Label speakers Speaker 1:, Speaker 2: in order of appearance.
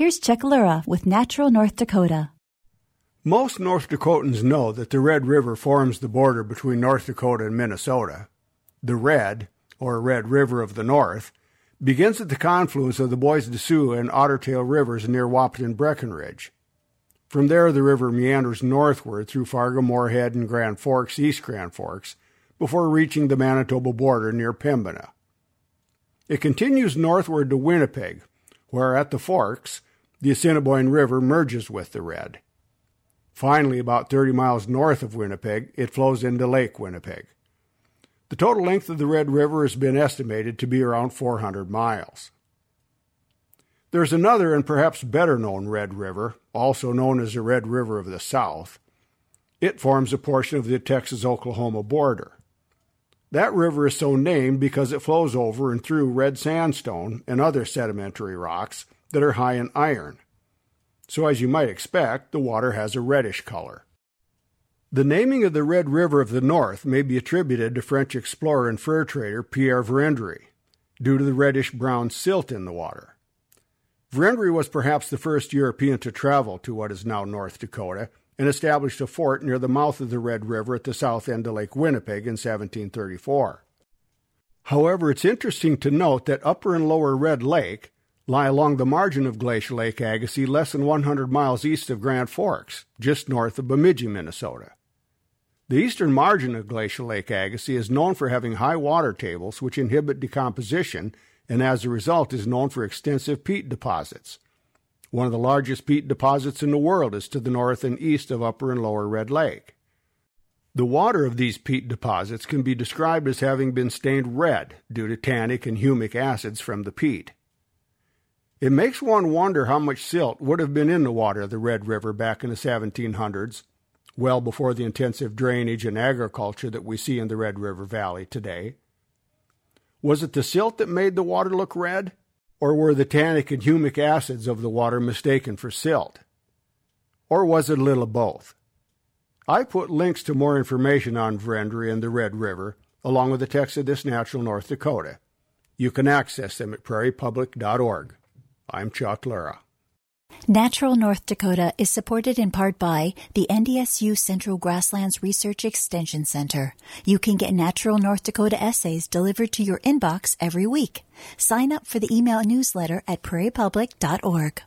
Speaker 1: Here's Chuck Lura with Natural North Dakota.
Speaker 2: Most North Dakotans know that the Red River forms the border between North Dakota and Minnesota. The Red, or Red River of the North, begins at the confluence of the Bois de Sioux and Ottertail rivers near Wahpeton Breckenridge. From there, the river meanders northward through Fargo Moorhead and Grand Forks, East Grand Forks, before reaching the Manitoba border near Pembina. It continues northward to Winnipeg, where at the Forks, the Assiniboine River merges with the Red. Finally, about 30 miles north of Winnipeg, it flows into Lake Winnipeg. The total length of the Red River has been estimated to be around 400 miles. There's another and perhaps better known Red River, also known as the Red River of the South. It forms a portion of the Texas Oklahoma border. That river is so named because it flows over and through red sandstone and other sedimentary rocks that are high in iron so as you might expect, the water has a reddish color. The naming of the Red River of the North may be attributed to French explorer and fur trader Pierre Vérendrye, due to the reddish brown silt in the water. Vérendrye was perhaps the first European to travel to what is now North Dakota and established a fort near the mouth of the Red River at the south end of Lake Winnipeg in 1734. However, it's interesting to note that Upper and Lower Red Lake lie along the margin of Glacial Lake Agassiz less than 100 miles east of Grand Forks, just north of Bemidji, Minnesota. The eastern margin of Glacial Lake Agassiz is known for having high water tables which inhibit decomposition and as a result is known for extensive peat deposits. One of the largest peat deposits in the world is to the north and east of Upper and Lower Red Lake. The water of these peat deposits can be described as having been stained red due to tannic and humic acids from the peat. It makes one wonder how much silt would have been in the water of the Red River back in the 1700s, well before the intensive drainage and agriculture that we see in the Red River Valley today. Was it the silt that made the water look red? Or were the tannic and humic acids of the water mistaken for silt? Or was it a little of both? I put links to more information on Vérendrye and the Red River, along with the text of this Natural North Dakota. You can access them at prairiepublic.org. I'm Chuck Lura.
Speaker 1: Natural North Dakota is supported in part by the NDSU Central Grasslands Research Extension Center. You can get Natural North Dakota essays delivered to your inbox every week. Sign up for the email newsletter at prairiepublic.org.